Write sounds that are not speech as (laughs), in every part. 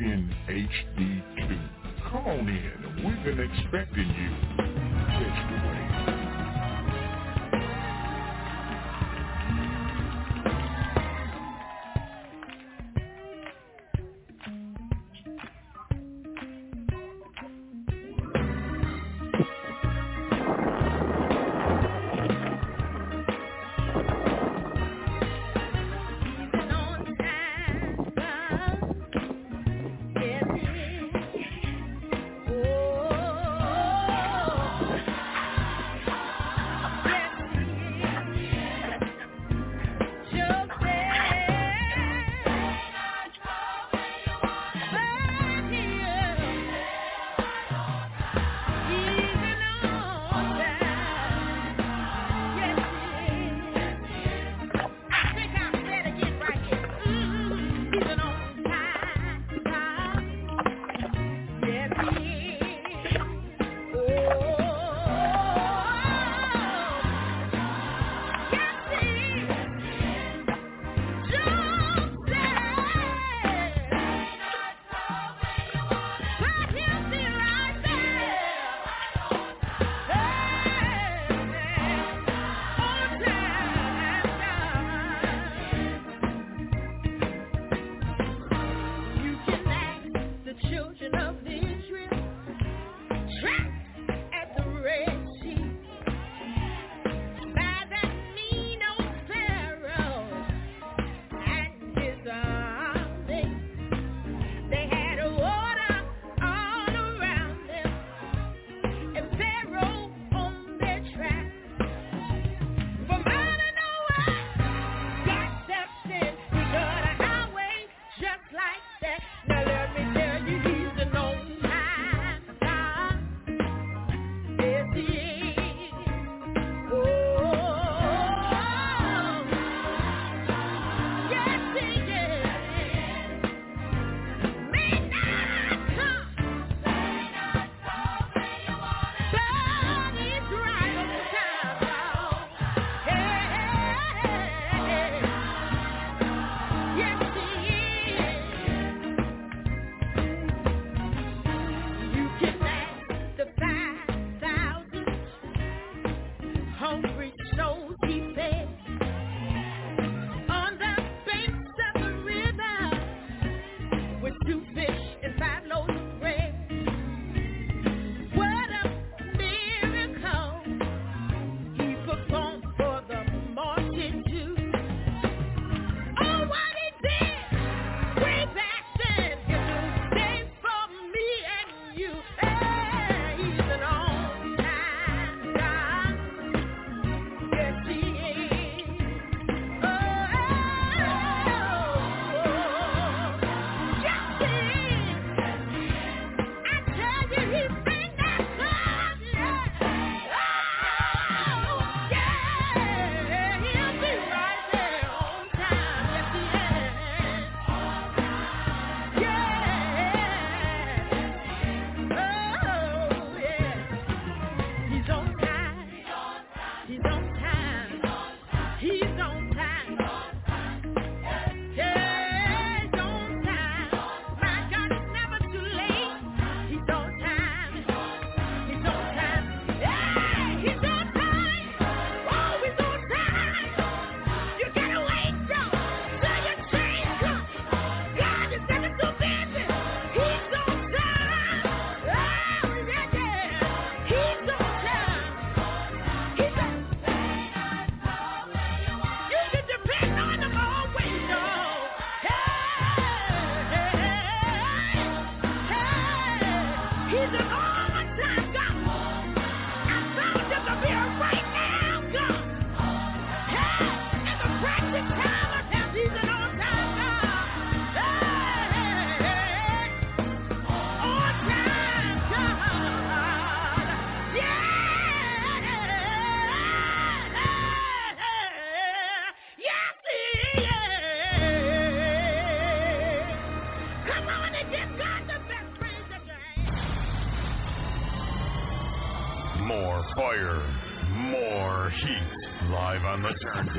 in HD2. Come on in. We've been expecting you. The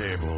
table.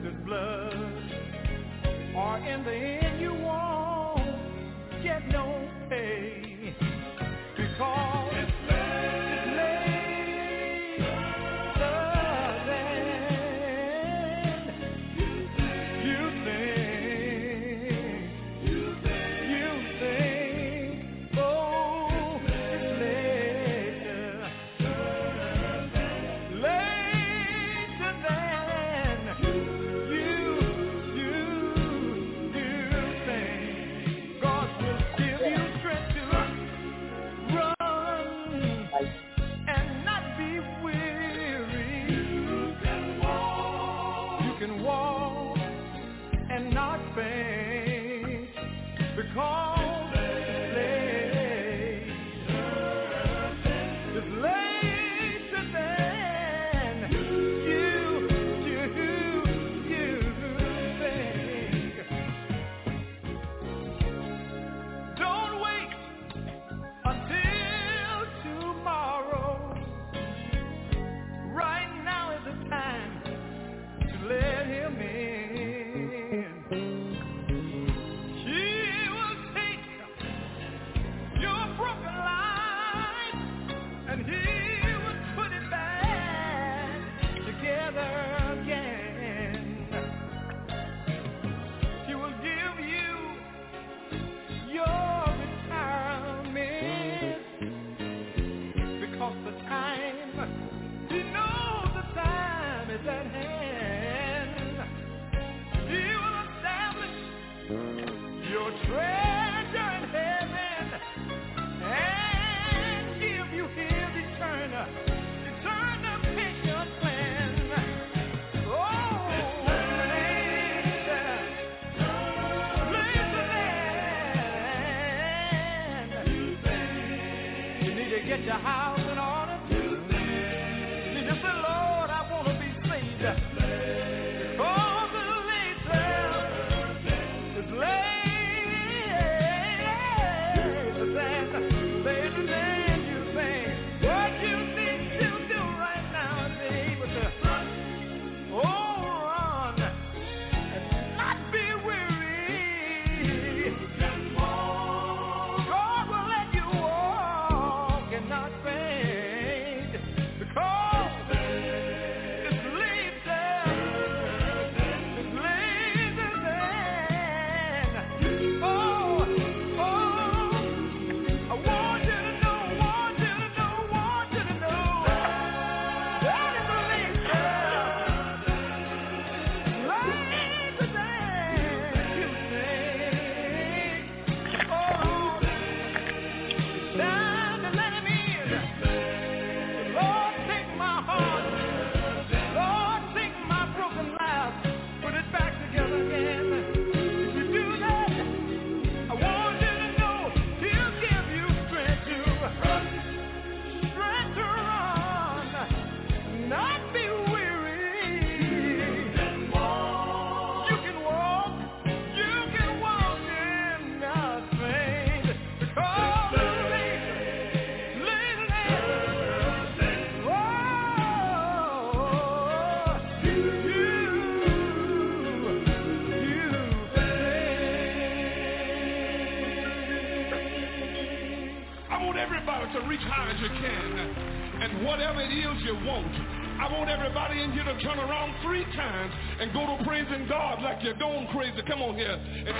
sister's blood, or in the end. Come on here. And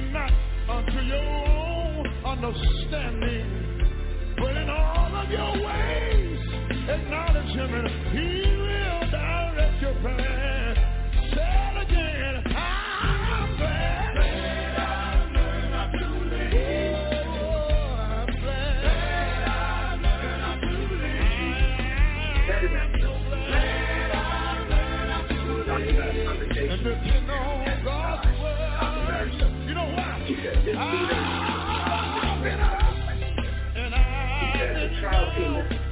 understanding. But in all of your ways, acknowledge him and he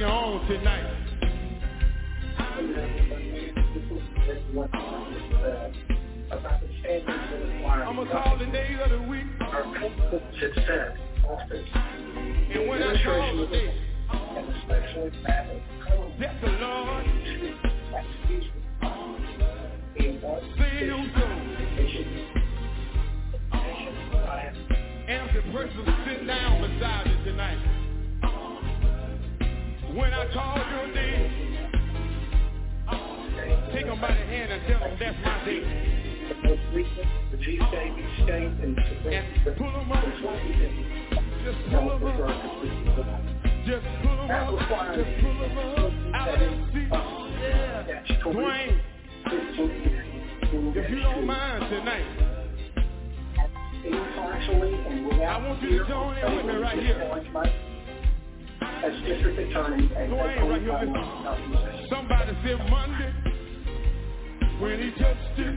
tonight. I'm going to call the days of the week. And when I call the day, that's the Lord. Say you if the person sitting down beside you tonight, when I call your name, take them by the hand and tell them that's my day. Pull them up. Just pull them up. Just pull them up. Just pull them up. Out of their seat. Yeah. Dwayne, if you don't mind tonight, I want you to join in with me right here. As district attorney and Dwayne, right here, listen. Somebody said Monday when he touched it.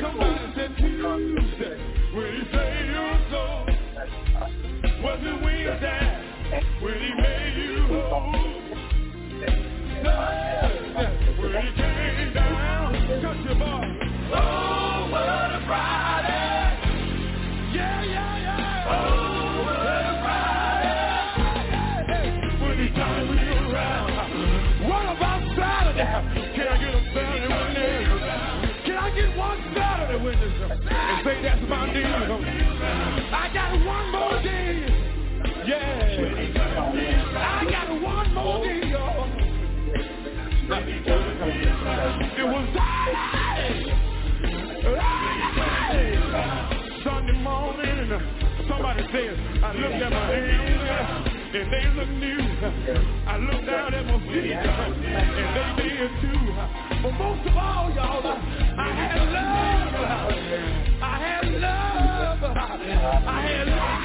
Somebody said Tuesday when he saved your soul. Was it Wednesday when he made said, I looked at my hands and they look new. I looked down at my feet and they did too. But most of all, y'all, I had love. I had love. I had love.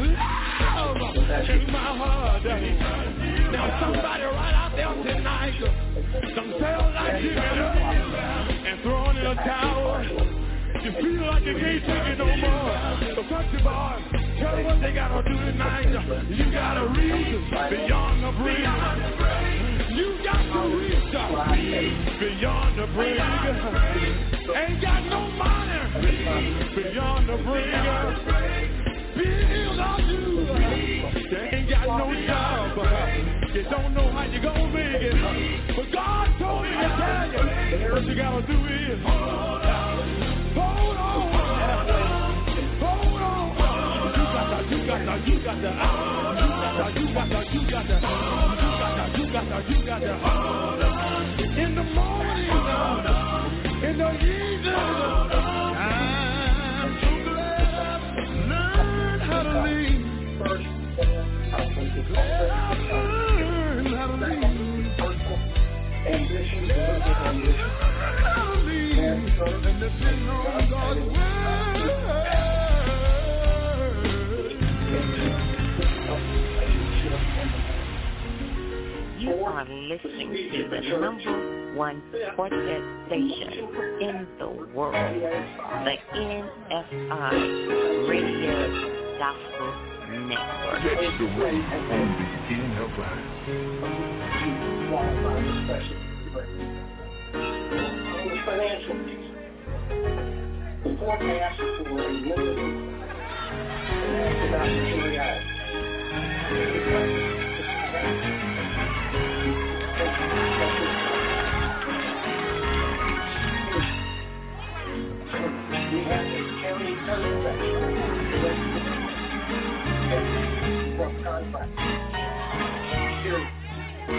Love in my heart. Now somebody right out there tonight, some felt like up and throwing in a towel. You feel like you can't take it no more. So touch your boy. Tell them what they gotta do tonight. You gotta reach beyond the bridge. You got to reach beyond the bridge. Ain't got no money beyond the bridge. Bills you. You ain't got no job. You don't know how you gonna make it. But God told me to tell you what you gotta do is the, you got the, you got the, you got the, you got the, you got. In the morning, in the evening, I'm so glad learn how to I learned how to lead. Ambition, how to God's You are listening to the number one quartet station in the world, the NFI Radio Gospel Network. Catch the wave on the NFI. financial piece. The forecast for a limited financial opportunity.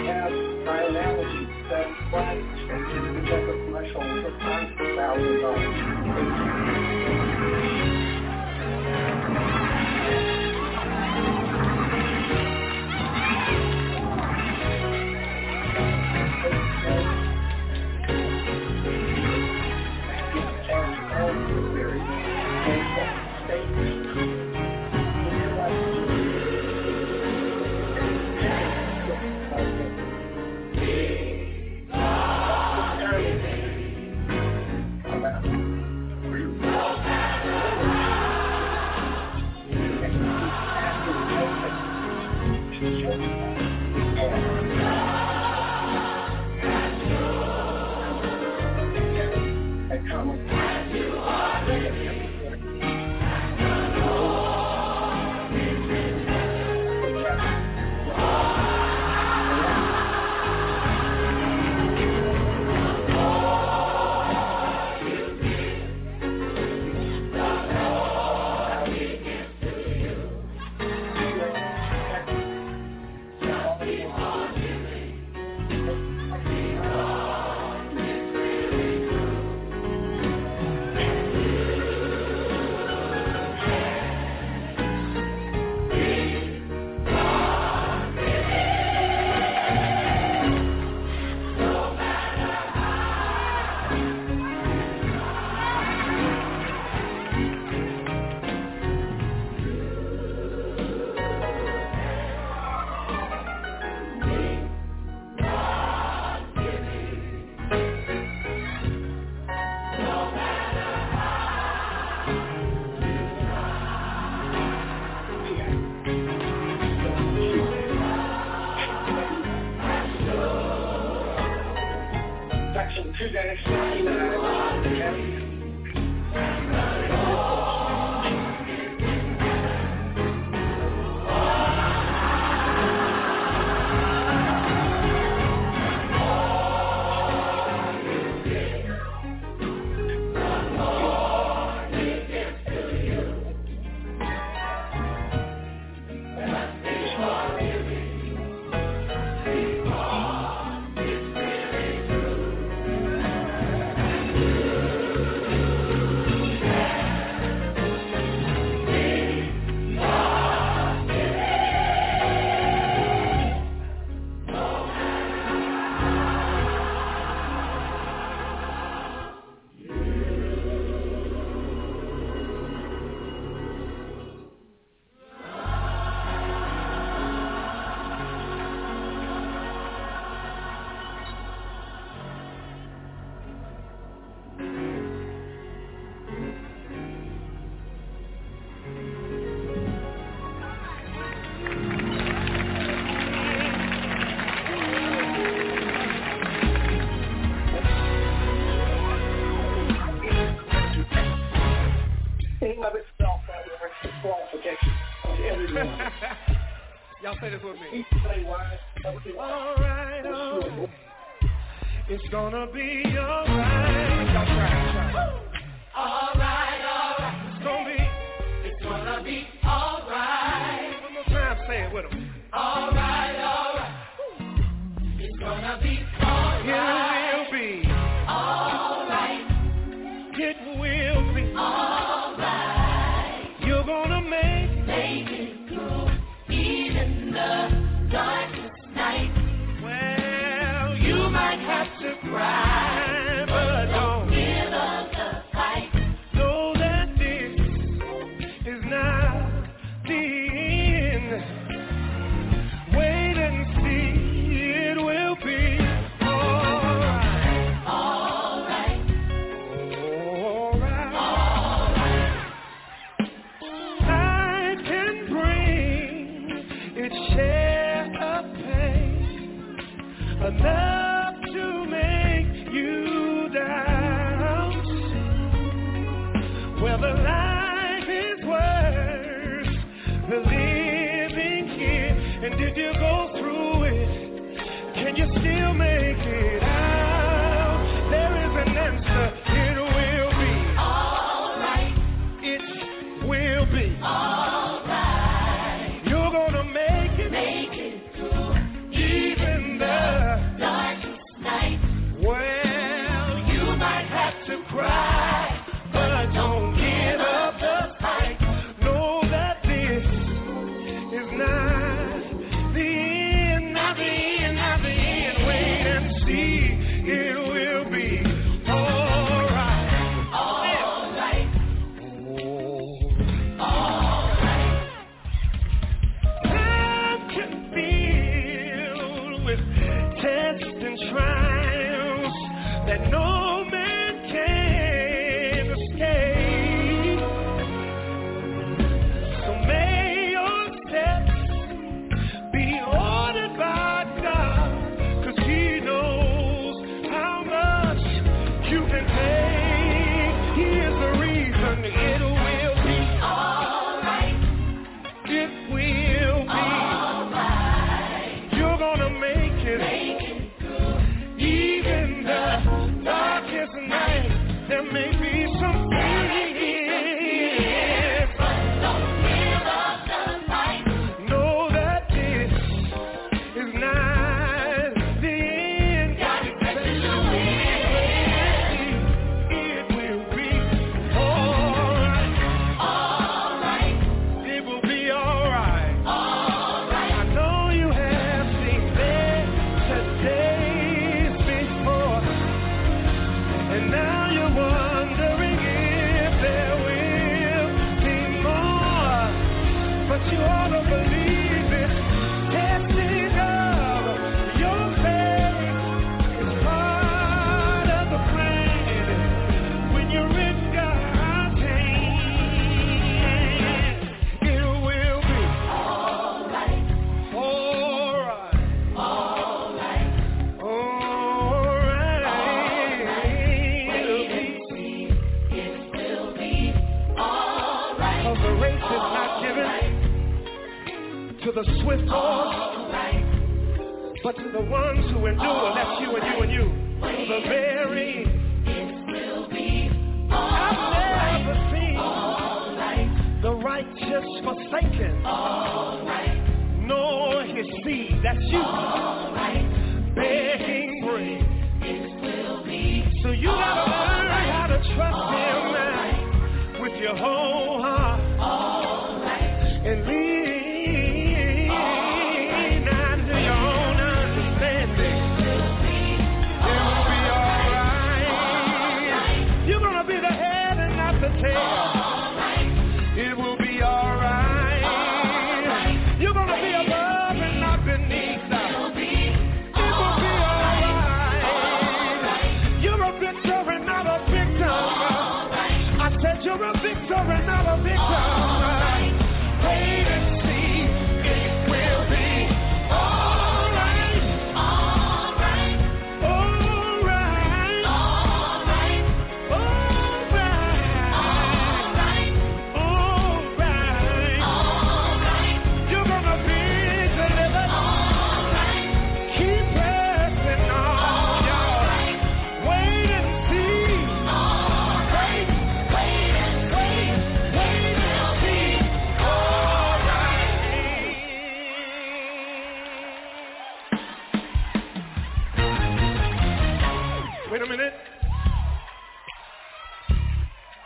have my analogy that clients can check a commercial for $5,000.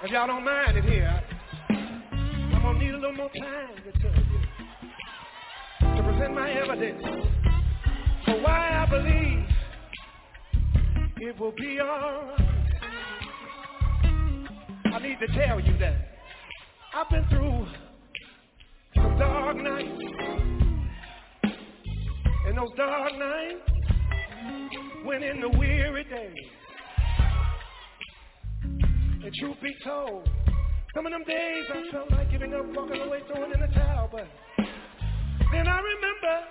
If y'all don't mind it here, I'm gonna need a little more time to tell you, to present my evidence for why I believe it will be alright. I need to tell you that I've been through some dark nights, and those dark nights went in the weary days. And truth be told, some of them days I felt like giving up, walking away, throwing in the towel, but then I remember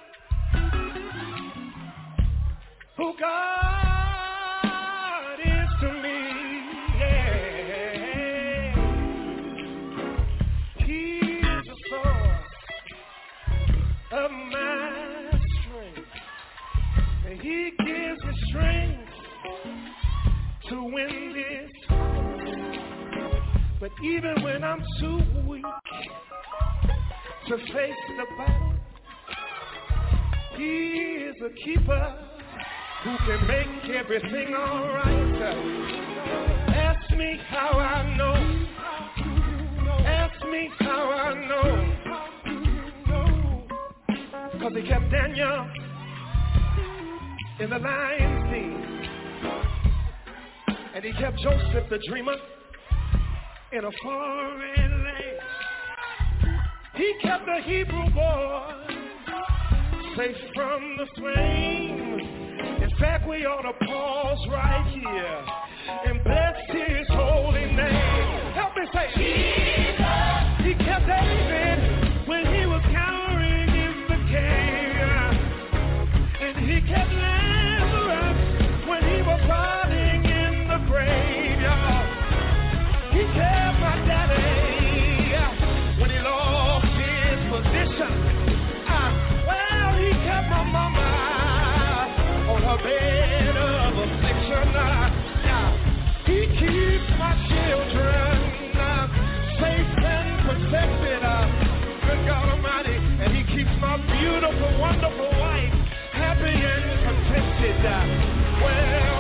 who God is to me. Yeah. He is the source of my strength. And he gives me strength to win. But even when I'm too weak to face the battle, he is a keeper who can make everything alright. Ask me how I know. Ask me how I know. Because he kept Daniel in the lion's den. And he kept Joseph the dreamer in a foreign land. He kept the Hebrew boy safe from the flame. In fact, we ought to pause right here and bless his holy name. Help me say, beautiful, wonderful wife happy and ah. Well,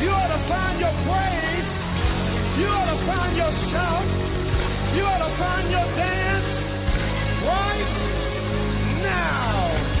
You ought to find your praise. You ought to find your shout. You ought to find your dance right now.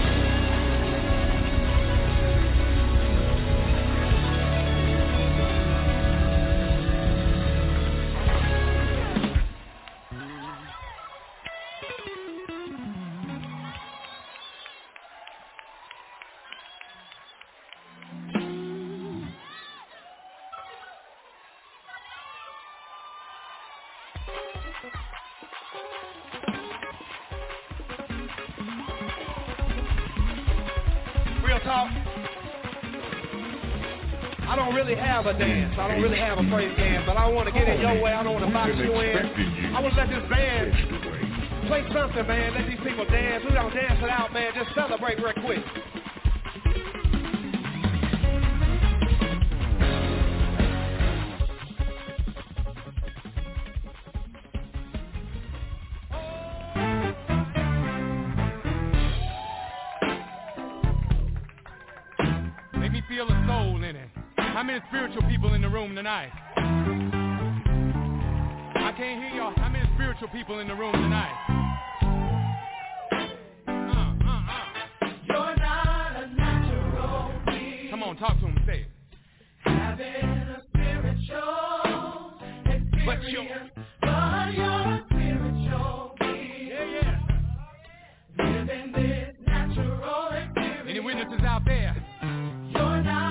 I don't really have a praise band, but I want to get in your way. I don't want to box you in. I want to let this band play something, man. Let these people dance. We don't dance it out, man. Just celebrate real quick. tonight? I can't hear y'all. How many spiritual people in the room tonight? talk to him. Say it. Having a spiritual experience, but you're, but you're a spiritual being. Yeah, yeah. Living this natural experience. Any witnesses out there? You're not.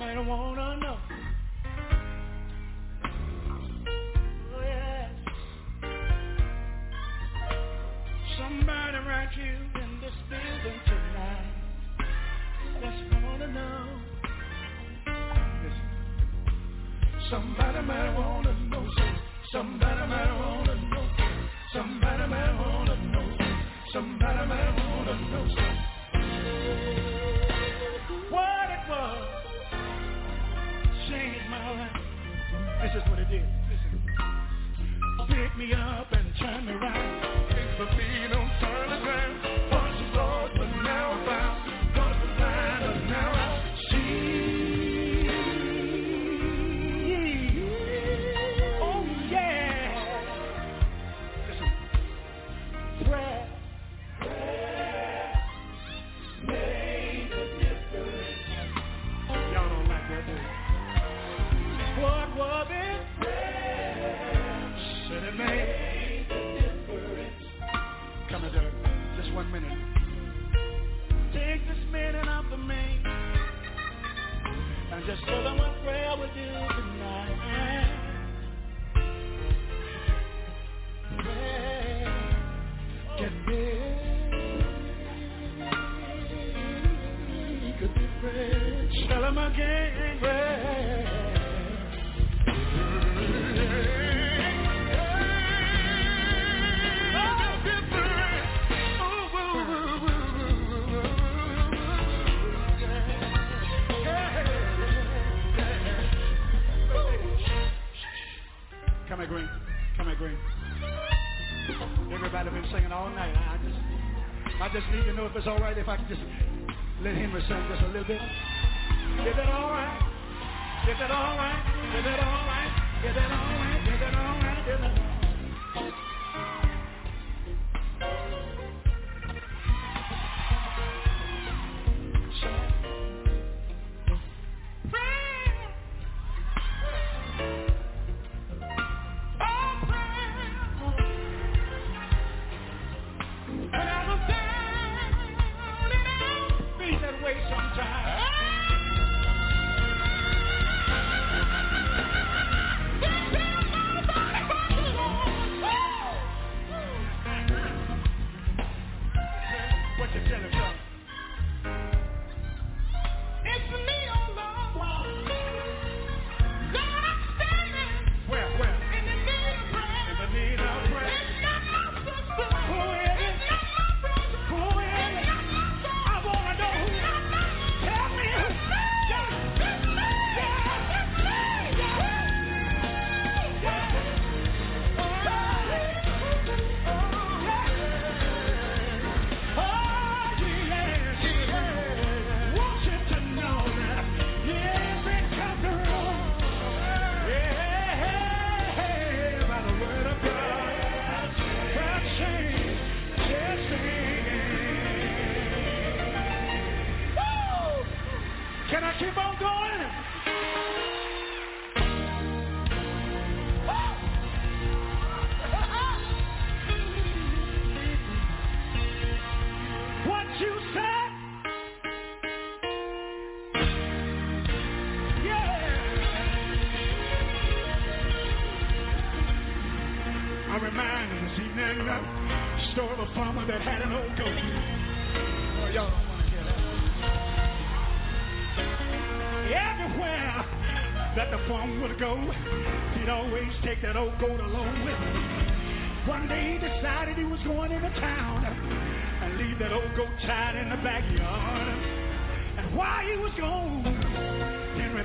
Wanna know. Oh. Somebody right here in this building tonight that's gonna know. Somebody might wanna know. Somebody might wanna know. Somebody might wanna know. Somebody might wanna know. This is what it did. Listen. Pick me up and turn me around. Things for me don't turn Tell them again, prayer. Come here, Green. Come here, Green. Everybody been singing all night. I just, I just need to know if it's all right if I can just let Henry sing just a little bit. Is it all right? Is it all right? Is it all right? Is it all right? Is it all right? It?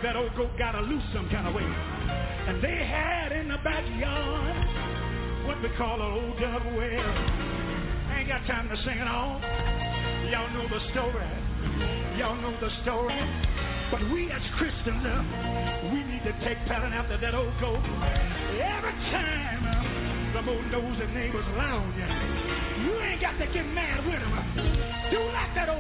That old goat got a loose some kind of way. And they had in the backyard what we call an old dove well. Ain't got time to sing it all. Y'all know the story. Y'all know the story. But we as Christians, uh, we need to take pattern after that old goat. Every time uh, the old nosy neighbors around you, ain't got to get mad with them. Do like that old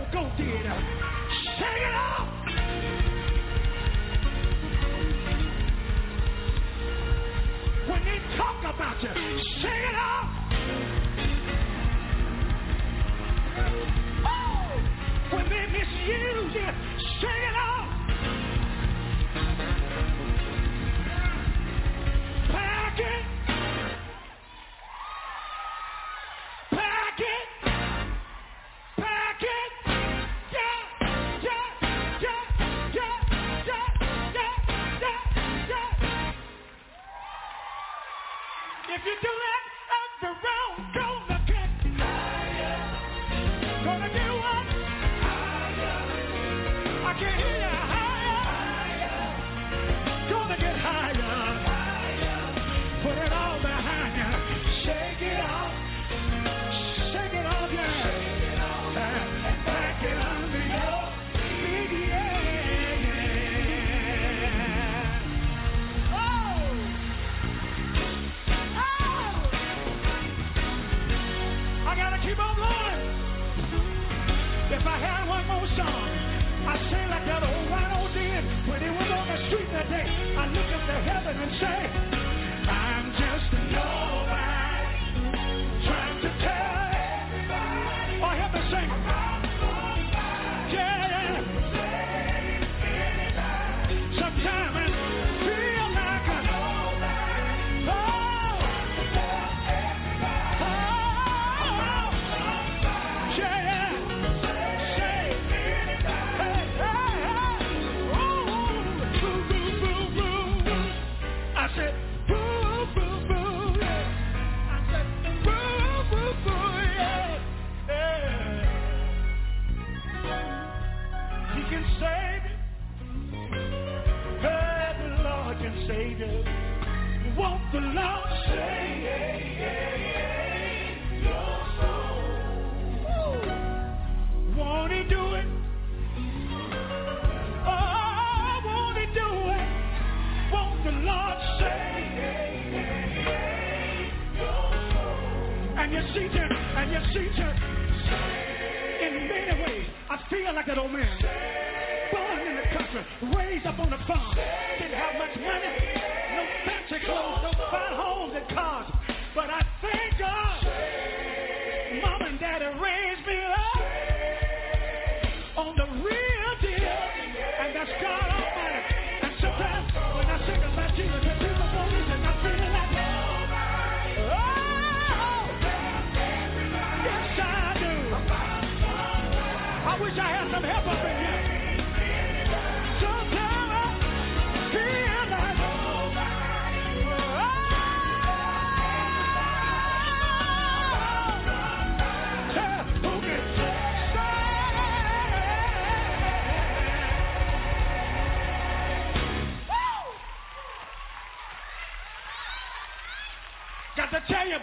you, shake it off. Oh, when they misuse. You, shake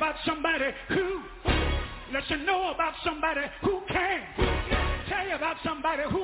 about somebody who. lets you know about somebody who can. Tell you about somebody who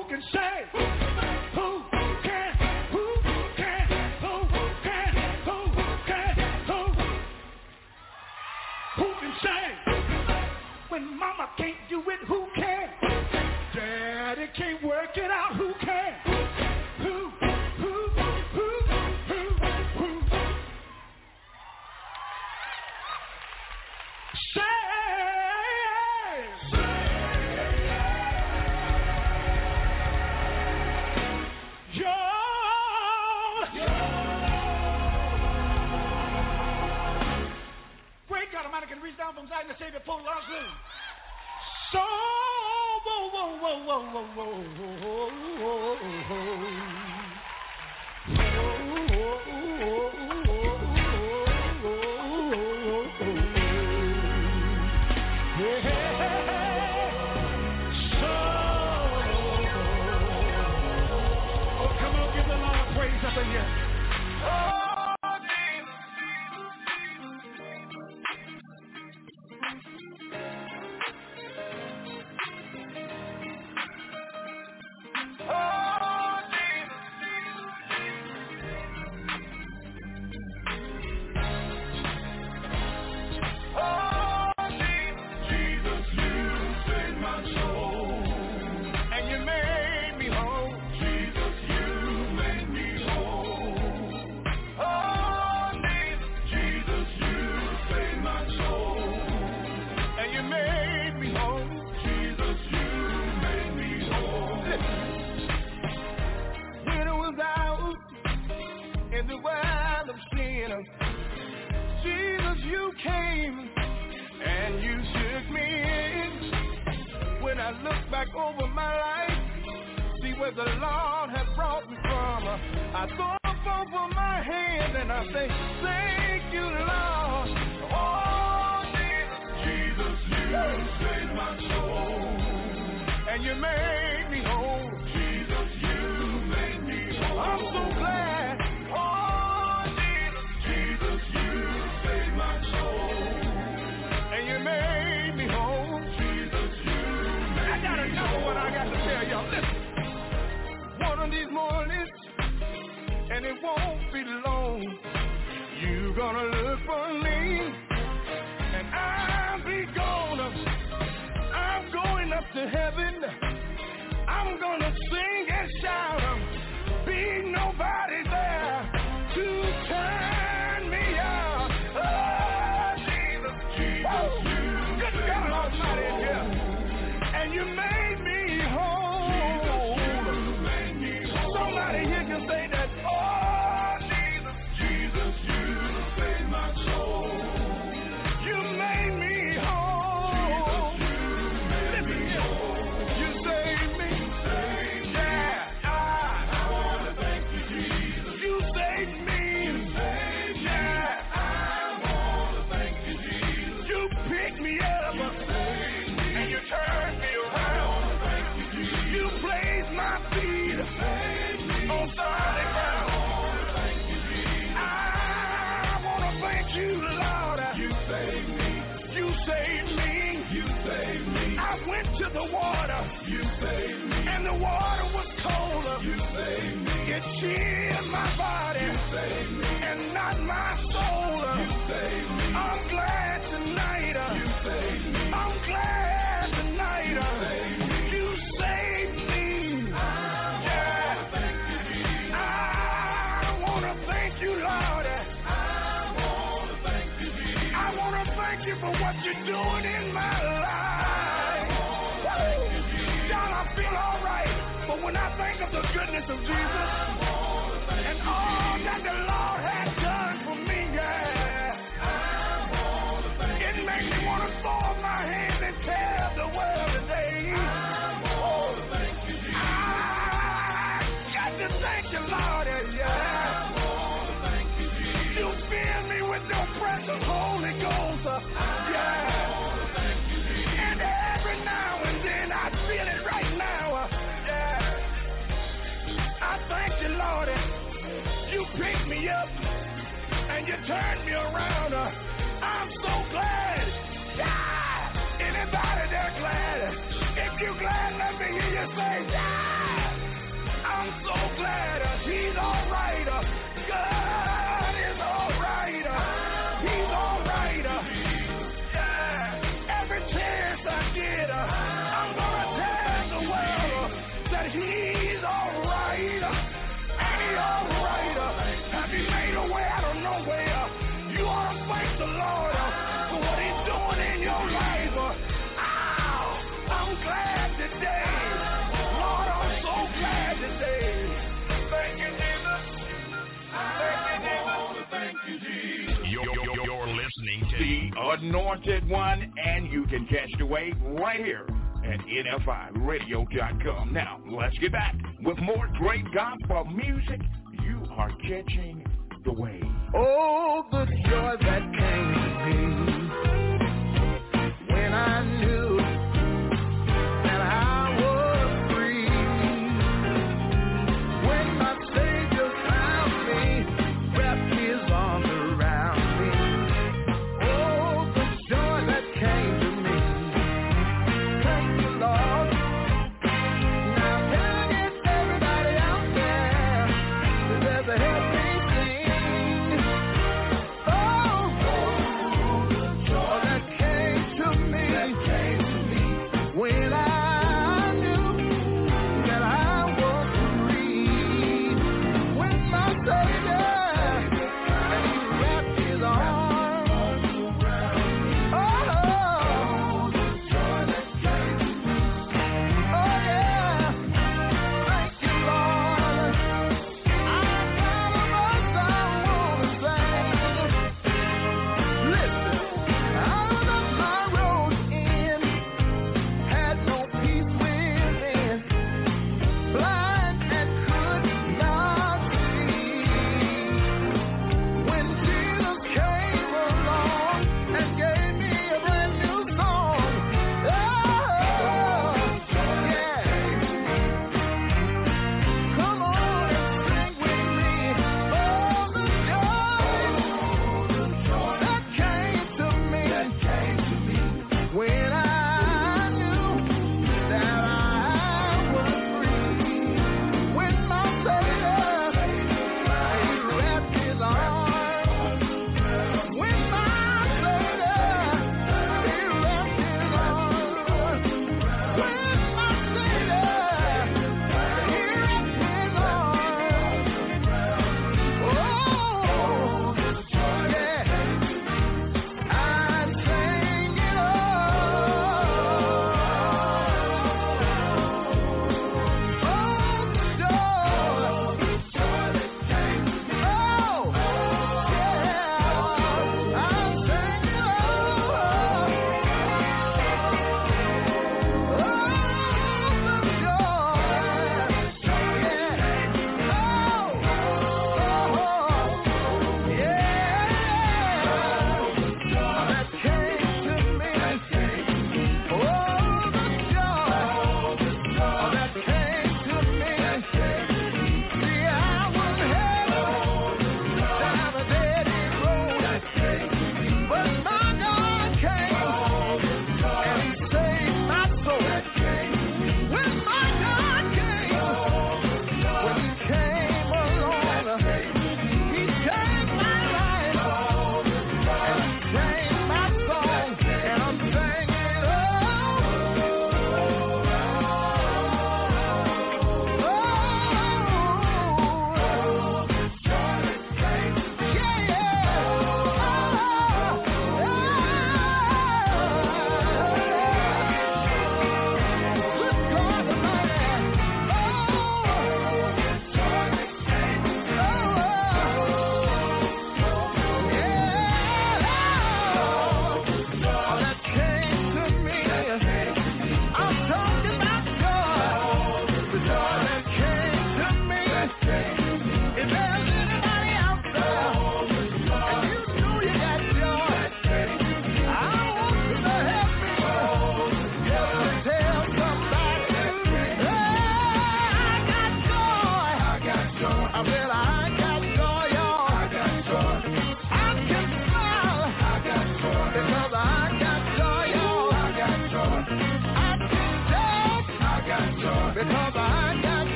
Now, let's get back with more great gospel music. You are catching the wave. Oh, the joy that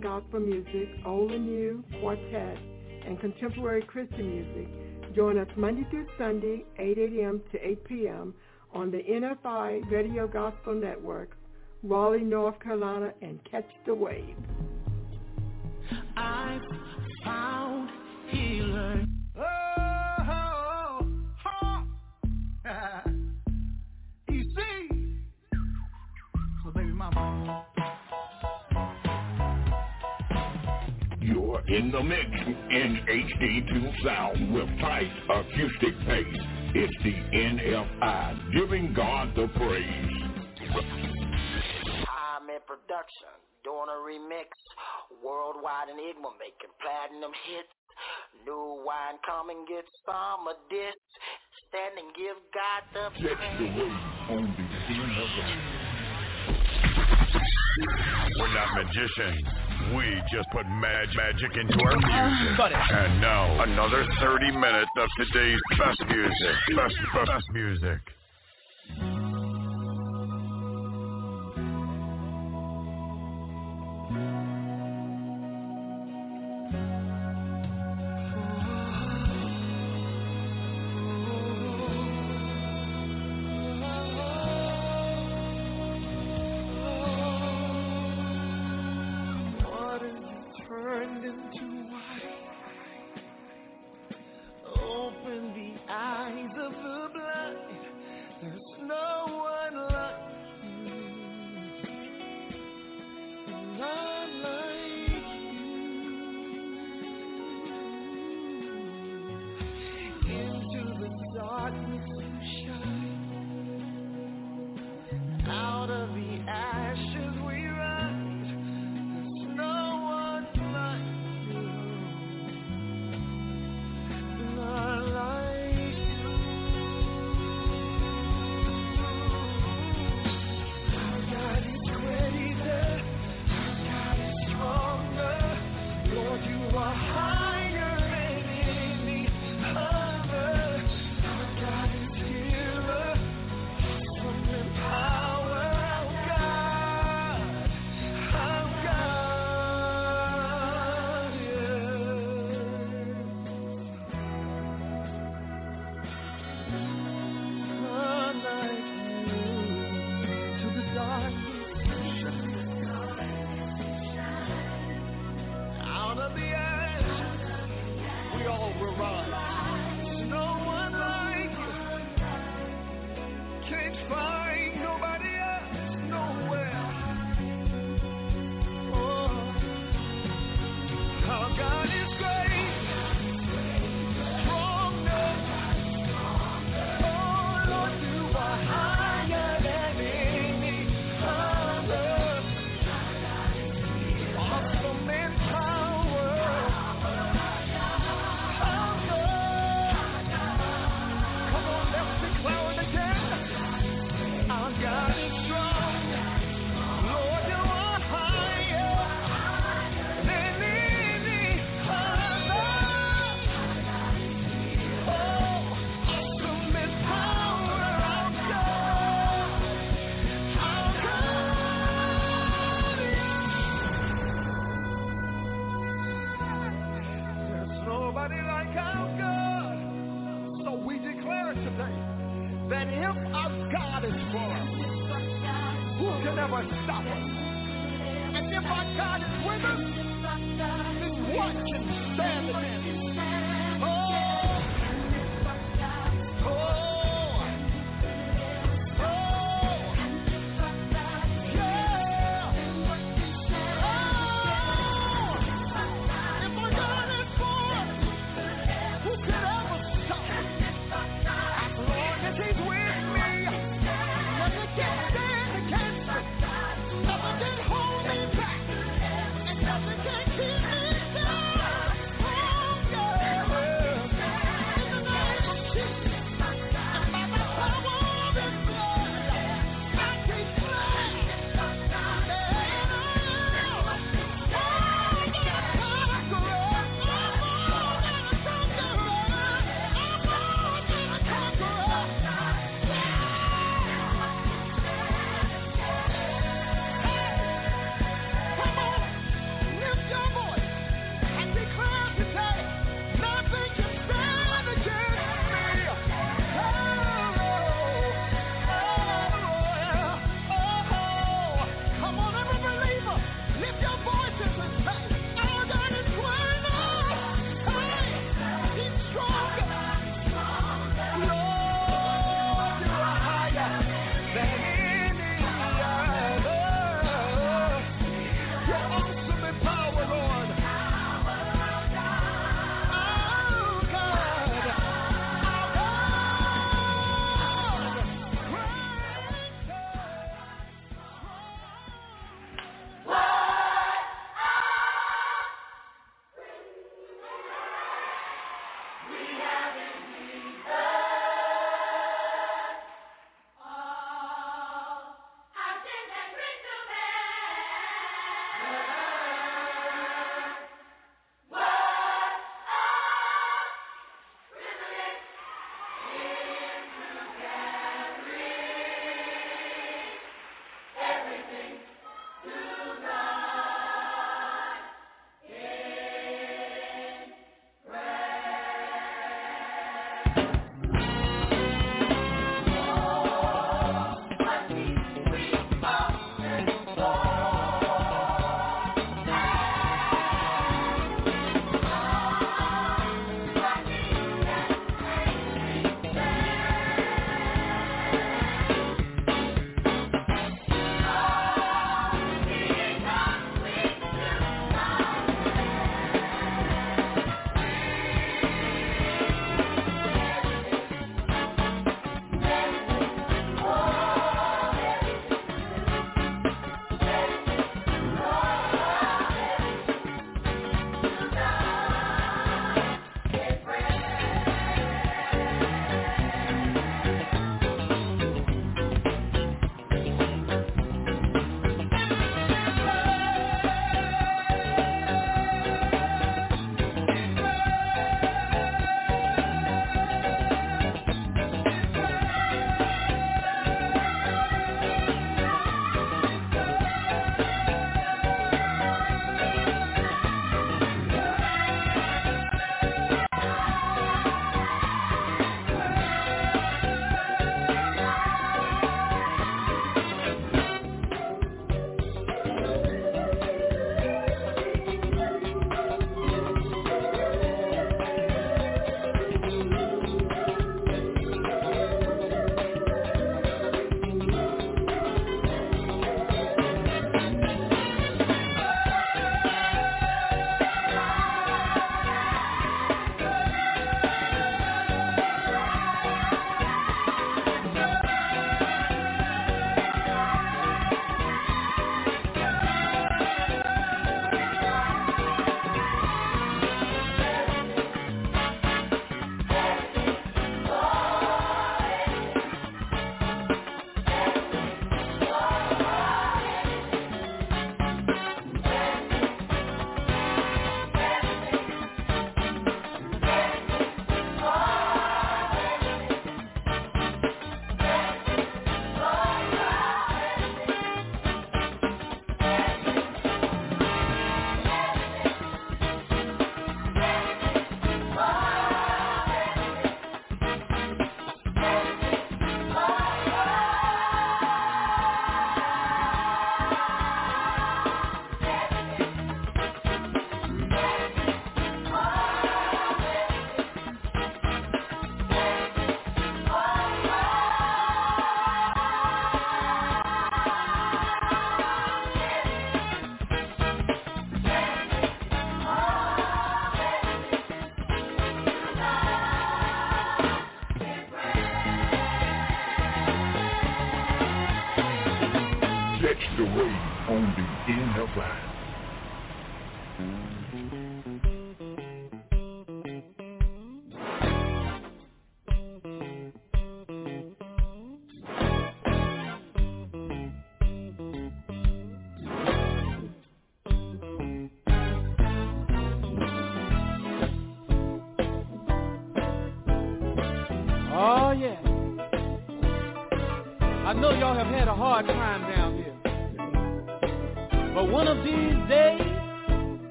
gospel music, old and new, quartet, and contemporary Christian music. Join us Monday through Sunday, 8 a.m. to 8 p.m. on the NFI Radio Gospel Network, Raleigh, North Carolina, and catch the wave. I've found. In the mix in HD2 sound with tight acoustic bass. It's the NFI, giving God the praise. I'm in production, doing a remix, worldwide enigma, making platinum hits. New wine, come and get some of this. Stand and give God the praise. The wave on the NFI. We're not magicians. We just put mag- magic into our music. And now, another 30 minutes of today's best music. Best, best, best music.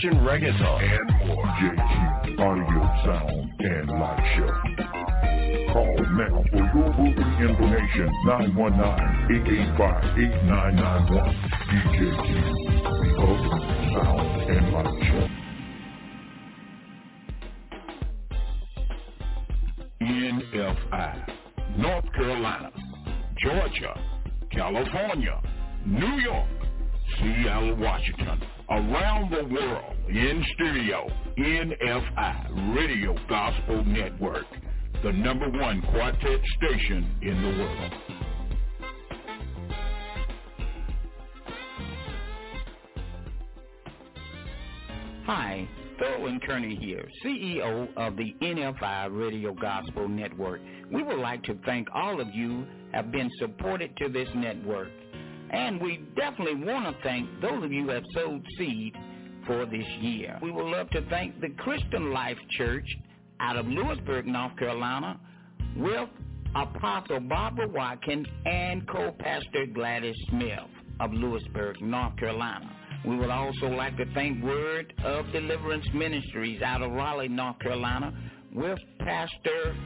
Christian reggaeton, and more. JQ Audio Sound and Light Show. Call now for your booking information 919-885-8991. DJ Q, the Sound and Light Seattle, Washington, around the world, in studio, NFI, Radio Gospel Network, the number one quartet station in the world. Hi, Thurland Kearney here, CEO of the NFI Radio Gospel Network. We would like to thank all of you have been supported to this network. And we definitely want to thank those of you who have sowed seed for this year. We would love to thank the Christian Life Church out of Louisburg, North Carolina, with Apostle Barbara Watkins and co-pastor Gladys Smith of Louisburg, North Carolina. We would also like to thank Word of Deliverance Ministries out of Raleigh, North Carolina, with Pastor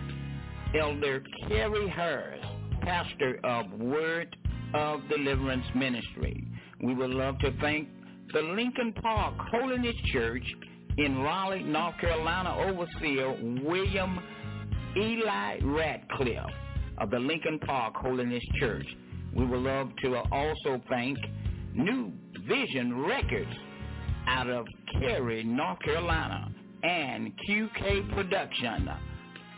Elder Kerry Hurst, pastor of Word of Deliverance Ministry. We would love to thank the Lincoln Park Holiness Church in Raleigh, North Carolina, overseer William Eli Radcliffe of the Lincoln Park Holiness Church. We would love to also thank New Vision Records out of Cary, North Carolina, and QK Production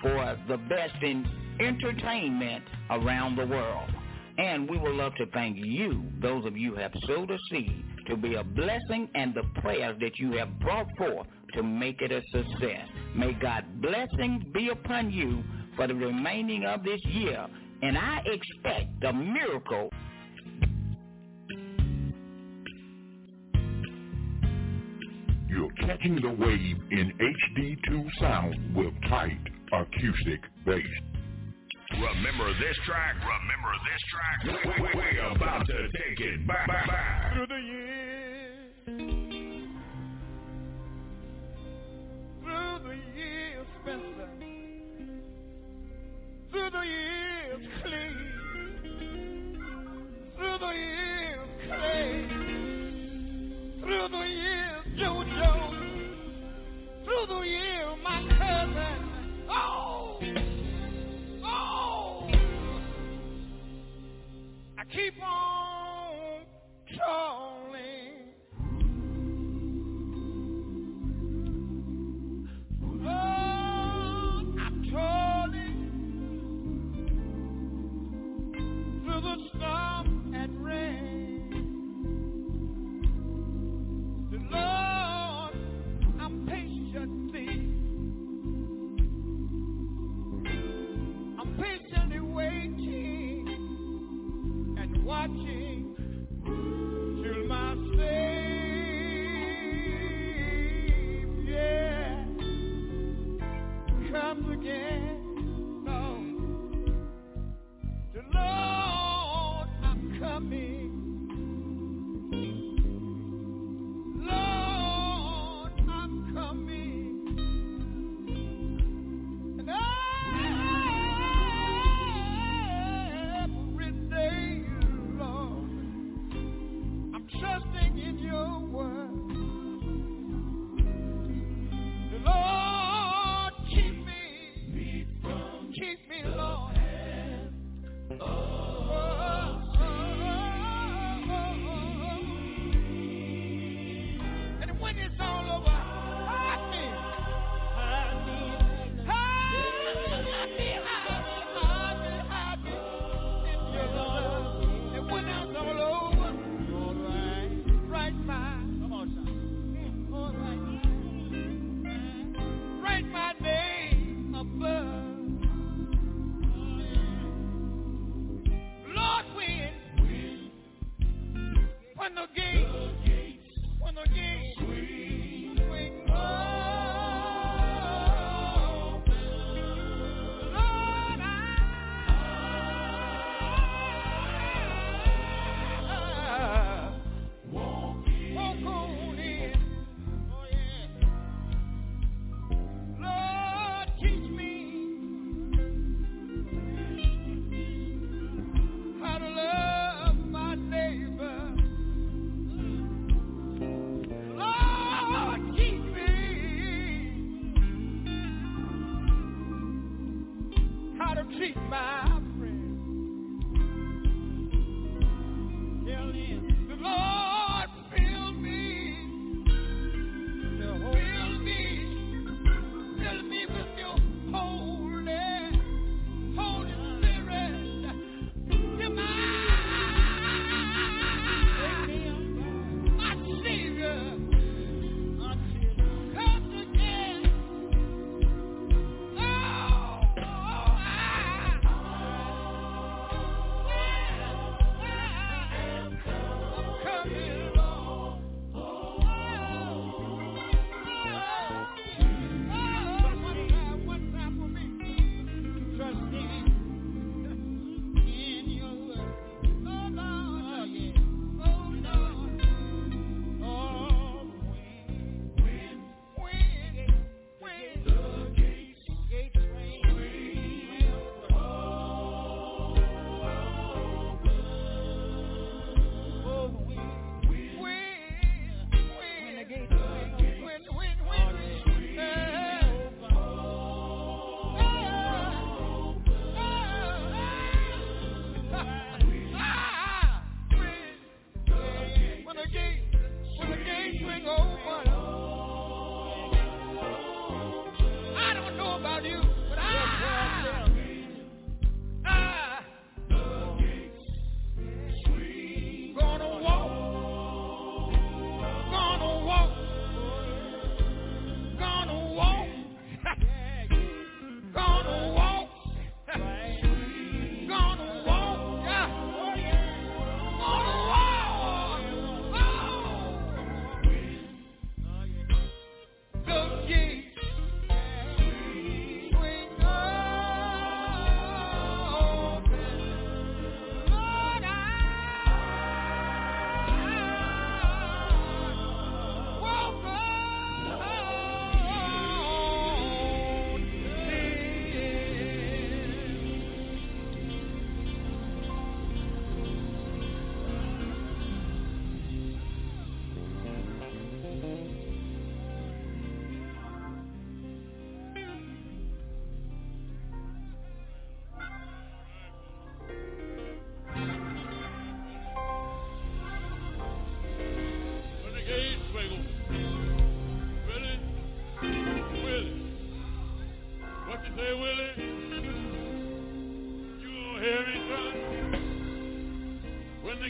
for the best in entertainment around the world. And we would love to thank you, those of you who have sowed a seed, to be a blessing and the prayers that you have brought forth to make it a success. May God's blessings be upon you for the remaining of this year. And I expect a miracle You're catching the wave in HD2 sound with tight acoustic bass. Remember this track? Remember this track? We, we, we're about to take it back, back, back. Through the years, through the years, Spencer, through the years, Clee, through the years, Clay, through the years, JoJo, through the years, my cousin, oh, keep on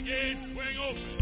just as sure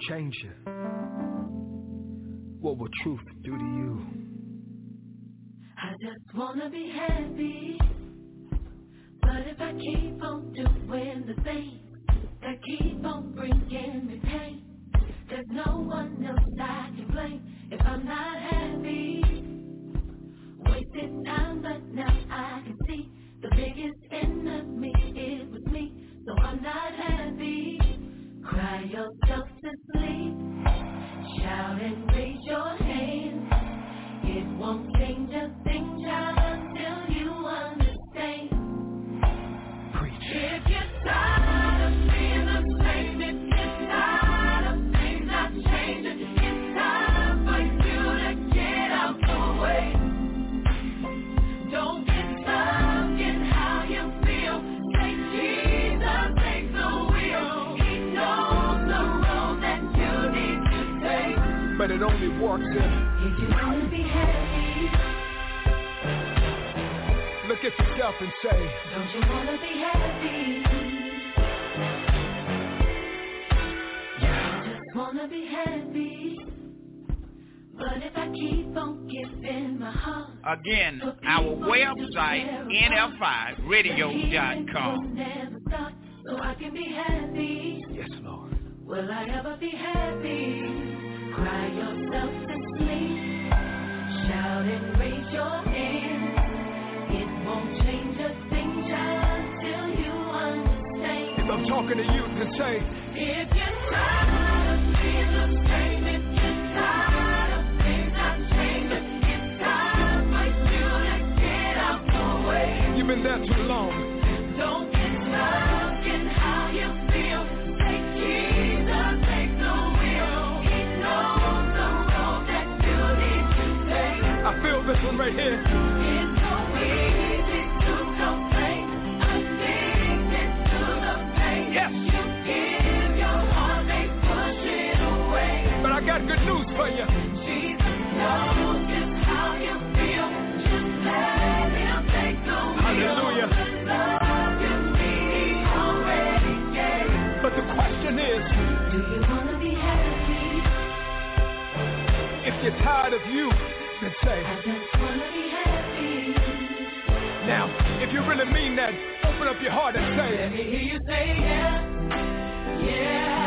change you. What will truth yourself and say, don't you wanna be happy? I just wanna be happy. But if I keep on giving my heart Again, our website, nfi.radio.com. stop, so I can be happy. Yes, Lord. Will I ever be happy? Cry yourself to sleep. Shout and raise your hand. If I'm talking to you, to say, If you're tired of being the same, if you're tired of things not changing, it's time for you to get out the way. you've been there too long. Don't get stuck in how you feel. Take Jesus, take the wheel. He knows the road that you need to take. I feel this one right here. Got good news for you. Jesus knows just how you feel. Just let him take the wheel. Hallelujah. But the question is, Do you wanna be happy? if you're tired of you, then say, I just wanna be happy. now, if you really mean that, open up your heart and Let say, me hear you say yeah. Yeah,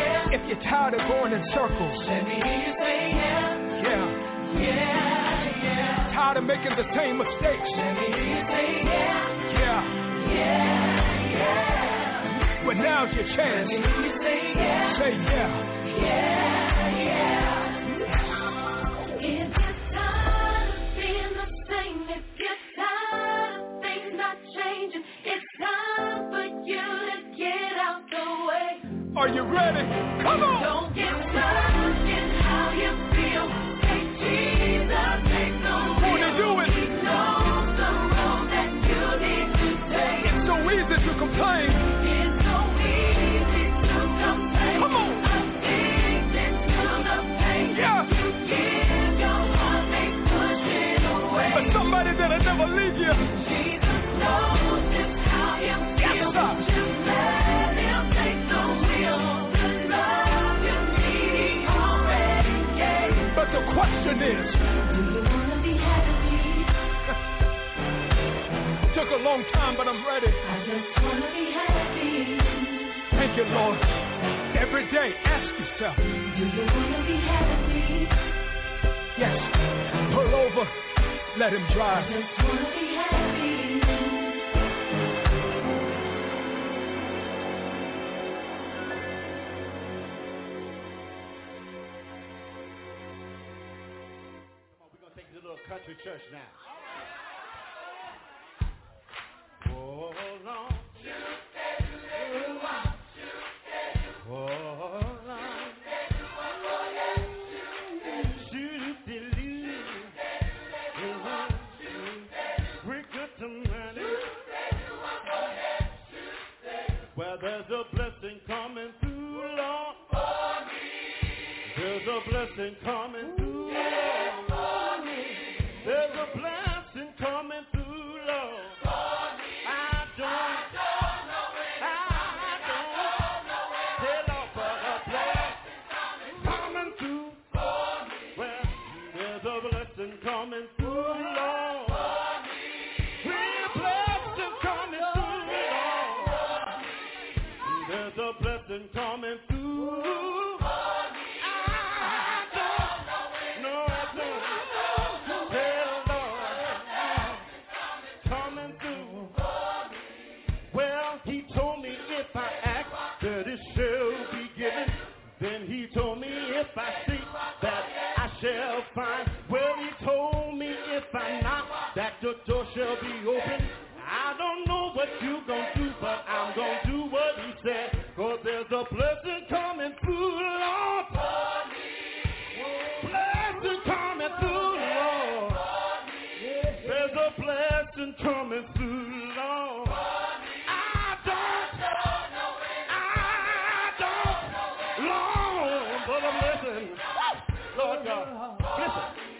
yeah. if you're tired of going in circles, Let me hear you say yeah. yeah, Yeah, yeah. tired of making the same mistakes, Let me hear you say yeah. yeah, Yeah, yeah. well now's your chance. Let me hear you say yeah. Say yeah. Yeah, yeah. Are you ready? Come on. Don't get stuck in how you feel. Take Jesus, take. Wanna do it? He knows the road that you need to take. It's so easy to complain. It's so easy to complain. Come on. Addicted to the pain. Yeah. You give your heart, they push it away. But somebody that'll never leave you. Jesus knows the question is, Do you wanna be happy? took a long time, but I'm ready. I just wanna be happy. Thank you, Lord. Every day, ask yourself, Do you wanna be happy? yes, pull over, let him I drive. just wanna be happy. Little country church now. Oh, Lord. Oh. Well, there's a blessing coming through, Lord. There's a blessing coming open. I don't know what you're gonna do, but I'm gonna do what he said. Cause there's a blessing coming through, Lord. For me. Blessing coming through, Lord. There's a blessing coming through, Lord. I don't, I don't, Lord, but I'm. Lord God, listen.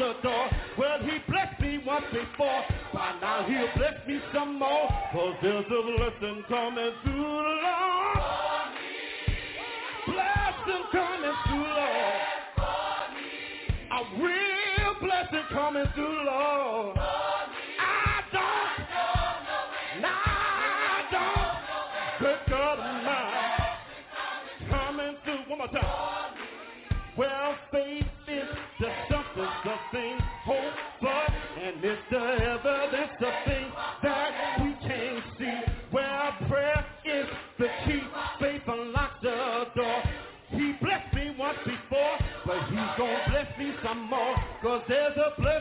the door. Well, he blessed me once before, Why now he'll bless me some more. Cause there's a blessing coming through the Lord. Blessing coming through the Lord. A real blessing coming through the Lord. Cause there's a place.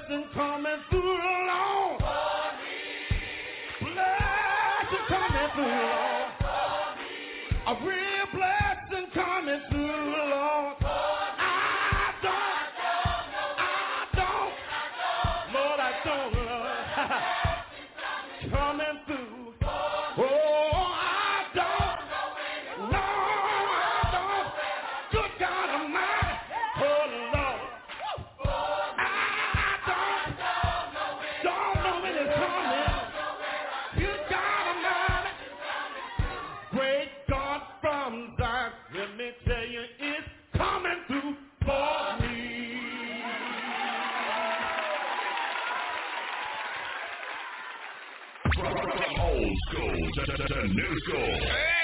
to new school.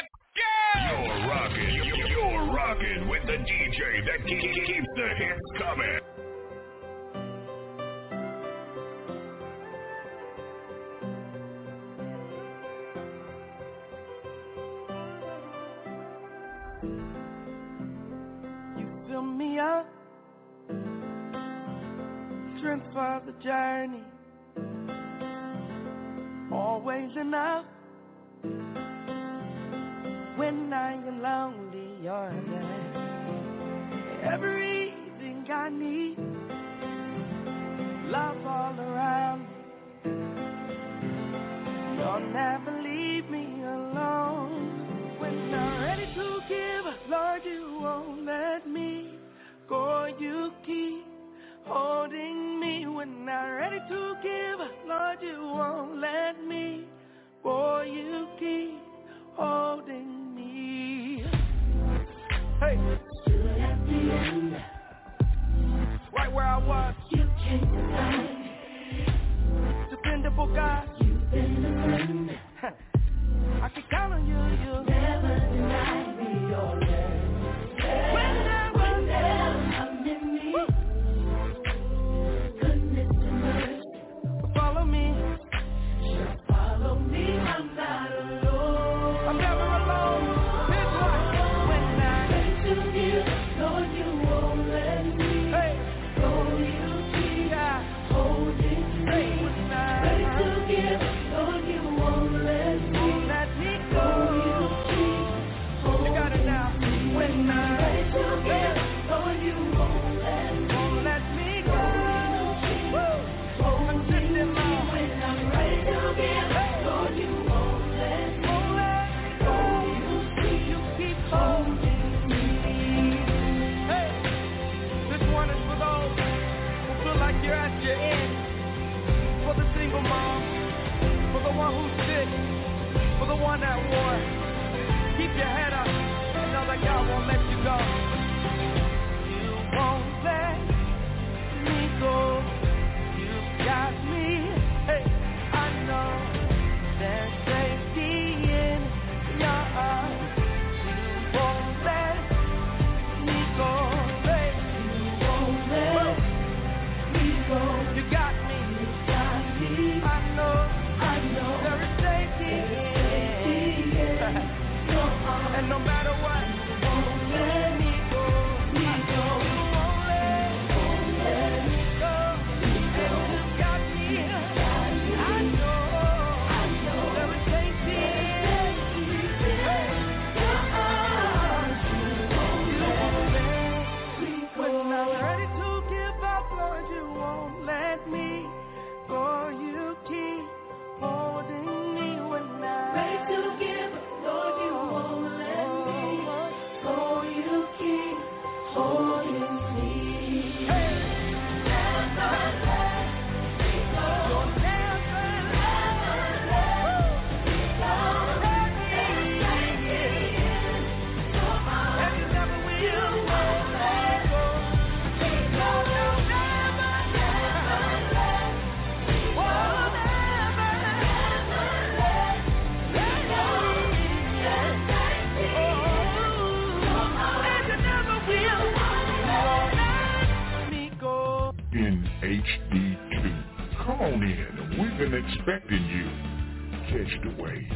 You. Catch the wave.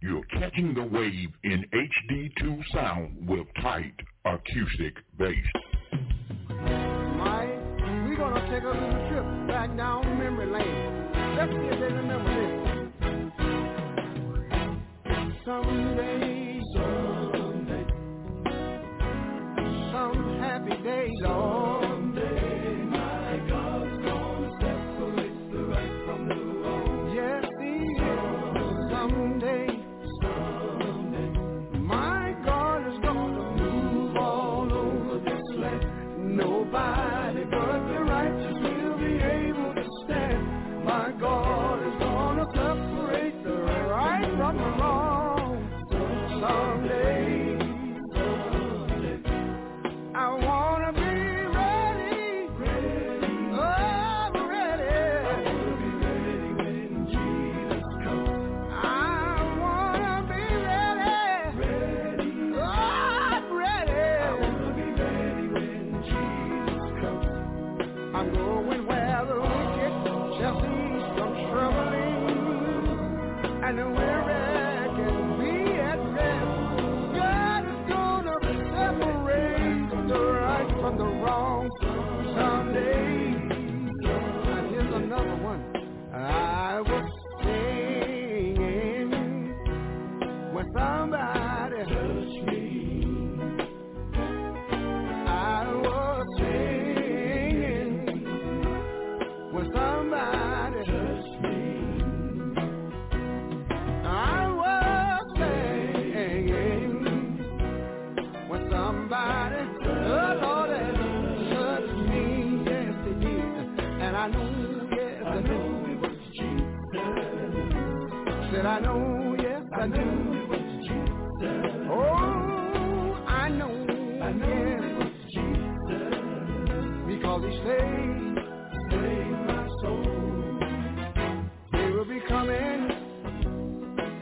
You're catching the wave in HD2 sound with tight acoustic bass. Mike, we're going to take a little trip back down memory lane. Let's see if they remember this. Someday, someday, some happy day, Lord.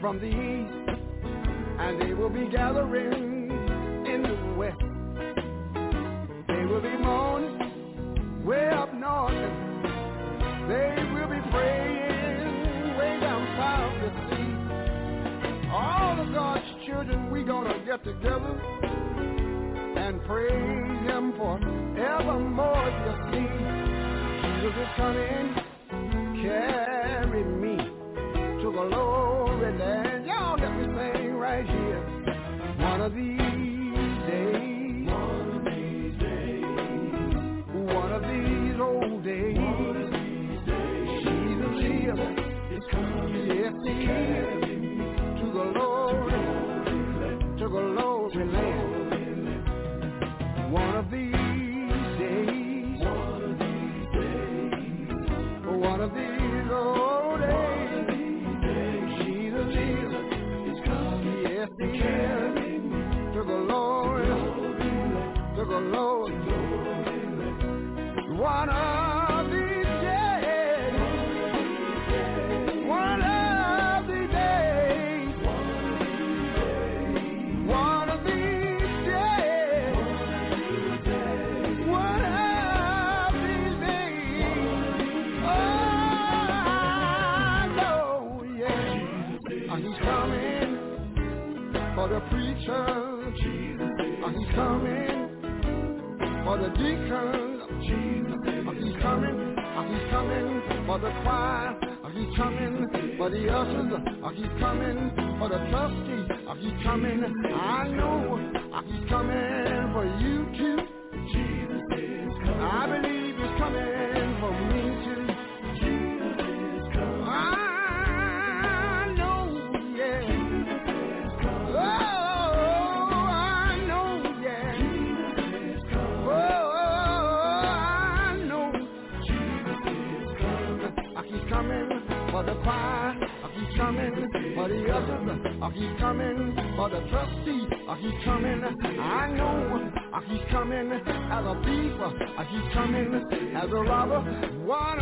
From the east, and they will be gathering in the west. They will be mourning way up north. They will be praying way down south to see. All of God's children, we gonna get together and praise Him for evermore. You see, Jesus is coming, carry me to the glory the deacons. He's coming. He's coming for the choir. He's coming for the ushers. He's coming for the trustees. He's coming. I know he's coming for you too. Jesus is coming. I believe the choir. He's coming for the others. He's coming for the trustees. He's coming. I know he's coming as a thief. He's coming as a robber. One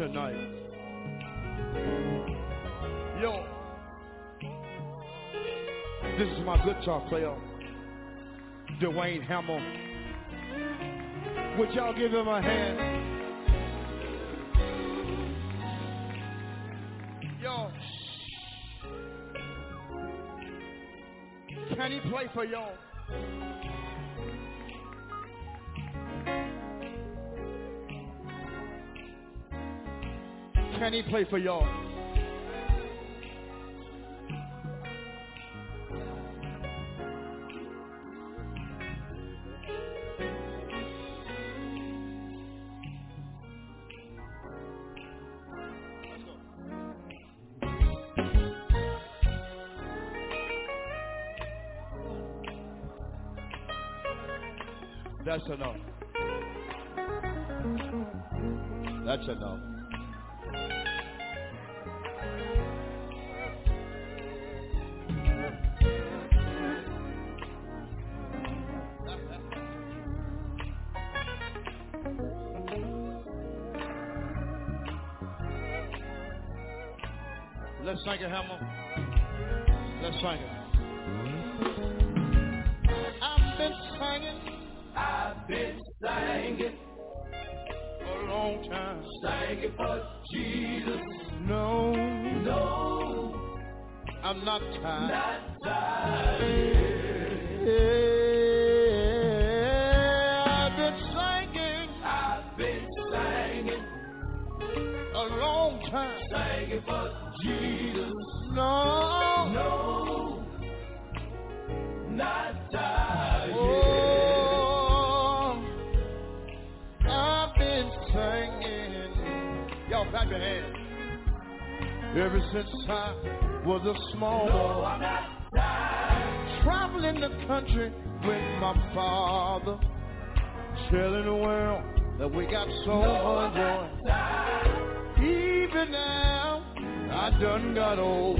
tonight. Yo, this is my guitar player, Dwayne Hamel. Would y'all give him a hand? Yo, can he play for y'all? Can he play for y'all? That's enough. Let's sing it, Hammer. Let's sing it. I've been singing. I've been singing a long time. Singing for Jesus. No, no, I'm not tired. Not was a small boy, traveling the country with my father, telling the world that we got so much joy. Even now, I done got old,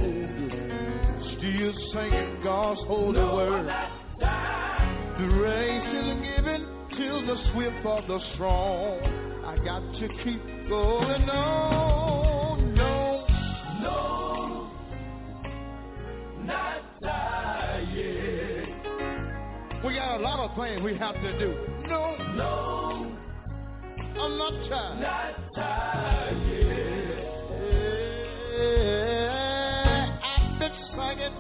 still singing God's holy word. The race is given till the swift or the strong. I got to keep going on. Got a lot of things we have to do. No, no, I'm not tired. Not tired. I've been singing.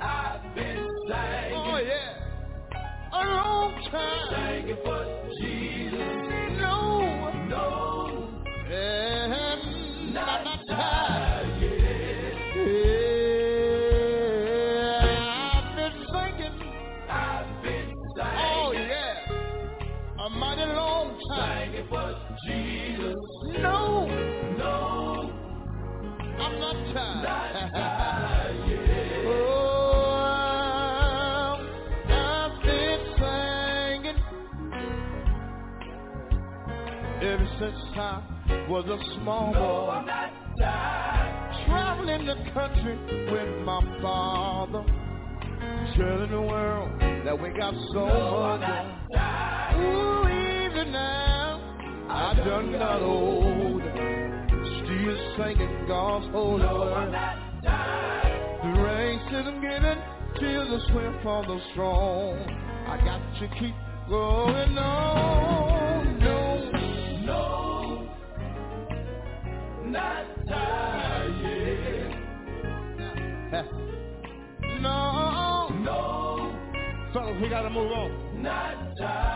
I've been singing. Oh yeah a long time. Singing for I was a small boy. Traveling the country with my father, telling the world that we got so much. Ooh, even now, I done got old, still singing God's holy word. The race isn't given till the swift or the strong. I got to keep going on. Not tired. (laughs) no, no. Fellas, we gotta move on. Not tired.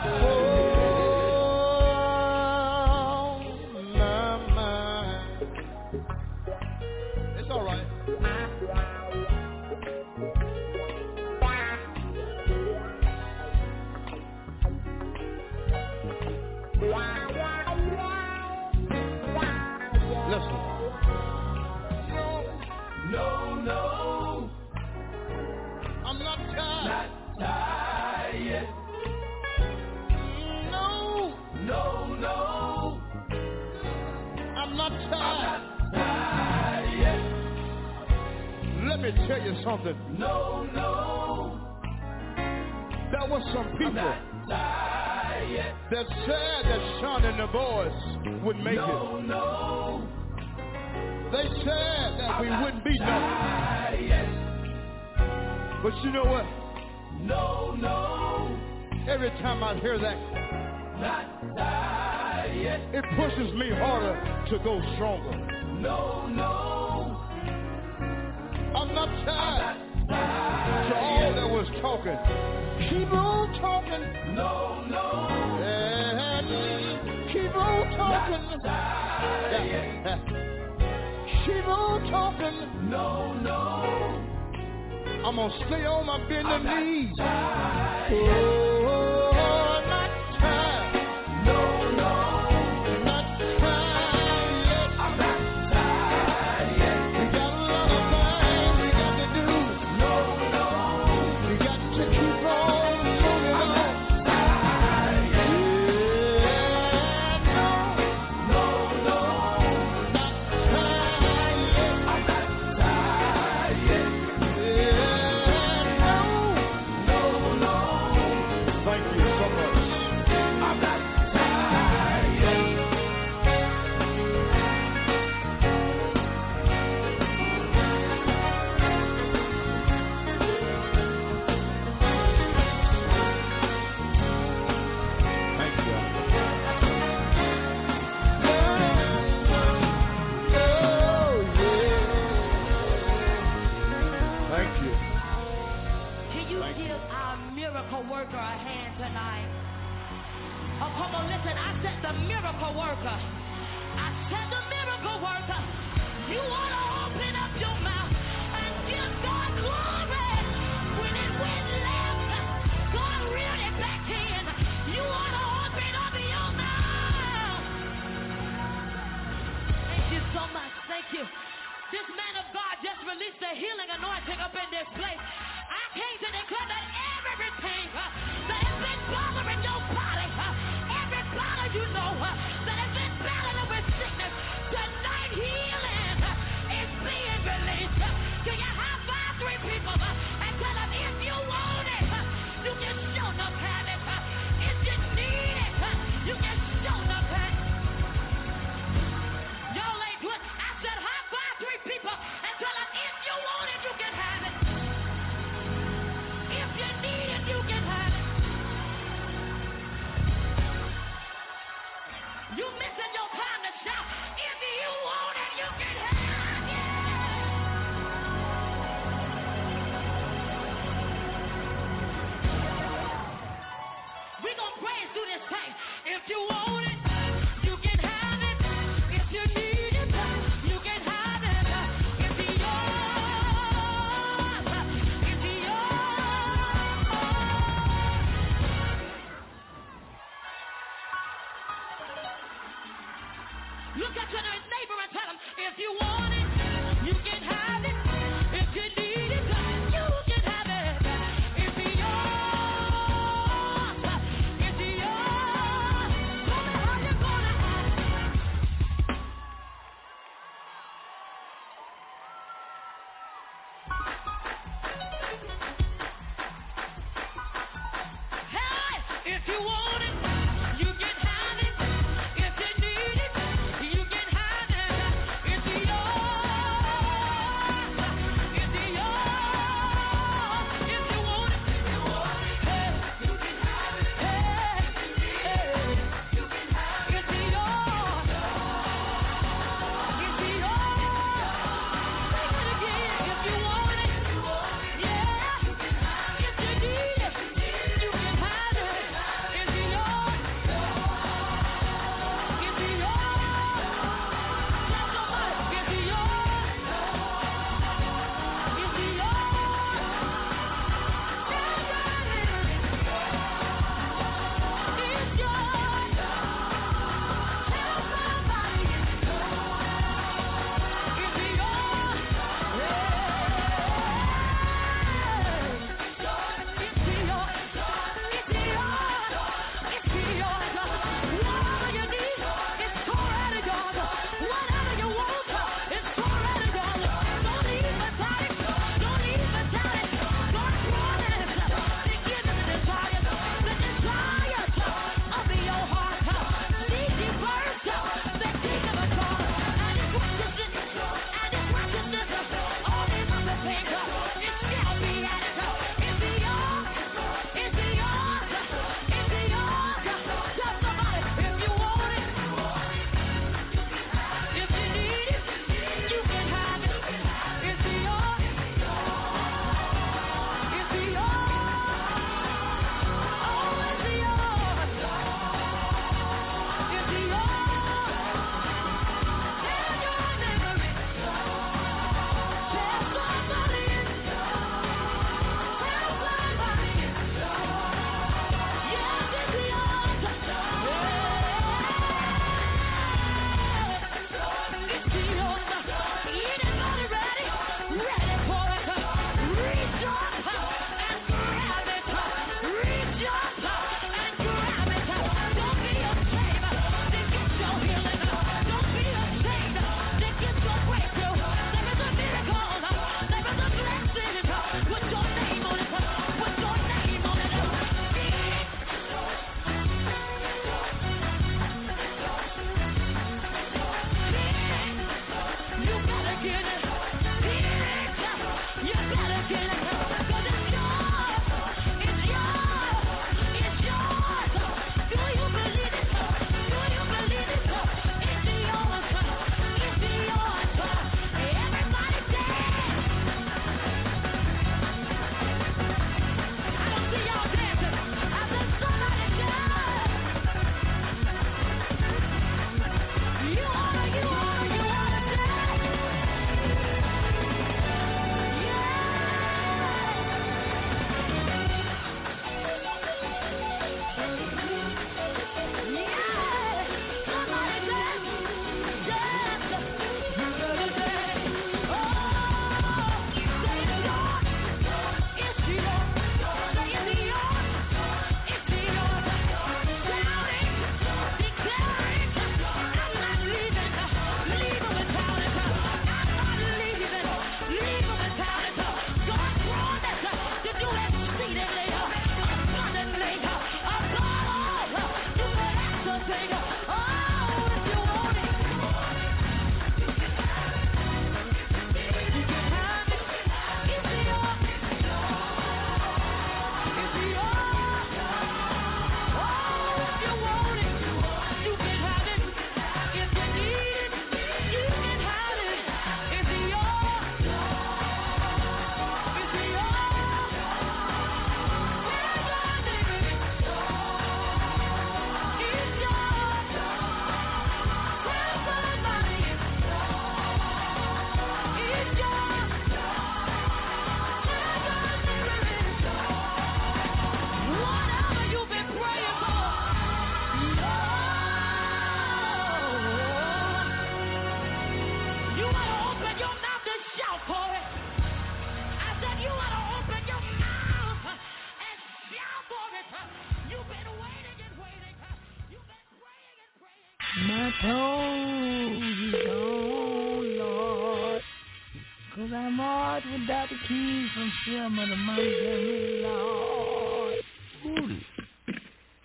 we wouldn't be nothing. Yes. But you know what? No, no. Every time I hear that, not die it pushes me harder to go stronger. No, no. I'm not tired. I'm to all that was talking, keep on talking. No, no. And keep on talking no talking. No, no. I'm gonna stay on my bending knees. the miracle worker. I said the miracle worker. You wanna open up your mouth and give God glory. When it went left, God reeled it back in. You wanna open up your mouth. Thank you so much. Thank you. This man of God just released a healing anointing up in this place. I came to declare that everything, uh, you want.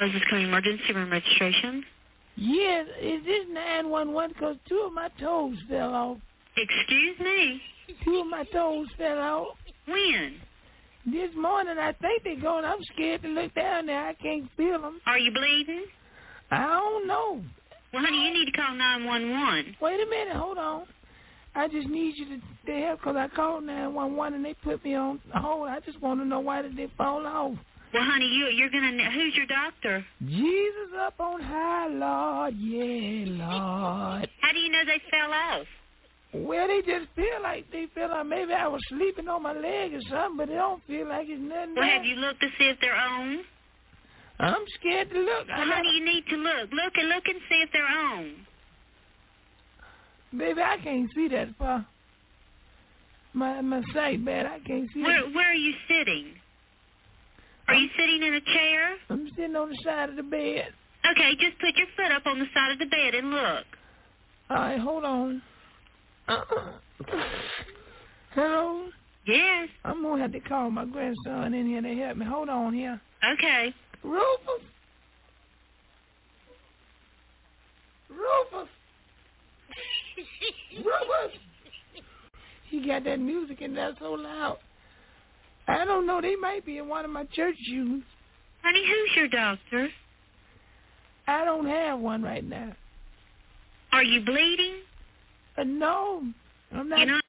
Is this coming emergency room registration? Yes, is this 911? Because two of my toes fell off. Excuse me? Two of my toes fell off. When? This morning, I think they're going. I'm scared to look down there. I can't feel them. Are you bleeding? I don't know. Well, honey, you need to call 911. Wait a minute. Hold on. I just need you to, to help because I called 911 and they put me on hold. I just want to know why did they fall off. Well, honey, you you're gonna. Who's your doctor? Jesus up on high, Lord, yeah, Lord. How do you know they fell off? Well, they just feel like they feel like maybe I was sleeping on my leg or something, but they don't feel like it's nothing. Well, there. have you looked to see if they're on? I'm scared to look. Well, honey, you need to look. Look and look and see if they're on. Baby, I can't see that far. My my sight bad. I can't see. Where. Where are you sitting? Are you sitting in a chair? I'm sitting on the side of the bed. Okay, just put your foot up on the side of the bed and look. All right, hold on. Uh-uh. Hello. Yes. I'm gonna have to call my grandson in here to help me. Hold on here. Okay. Rufus. Rufus. (laughs) Rufus. He got that music in there so loud. I don't know. They might be in one of my church shoes. Honey, who's your doctor? I don't have one right now. Are you bleeding? Uh, no, I'm not. You're not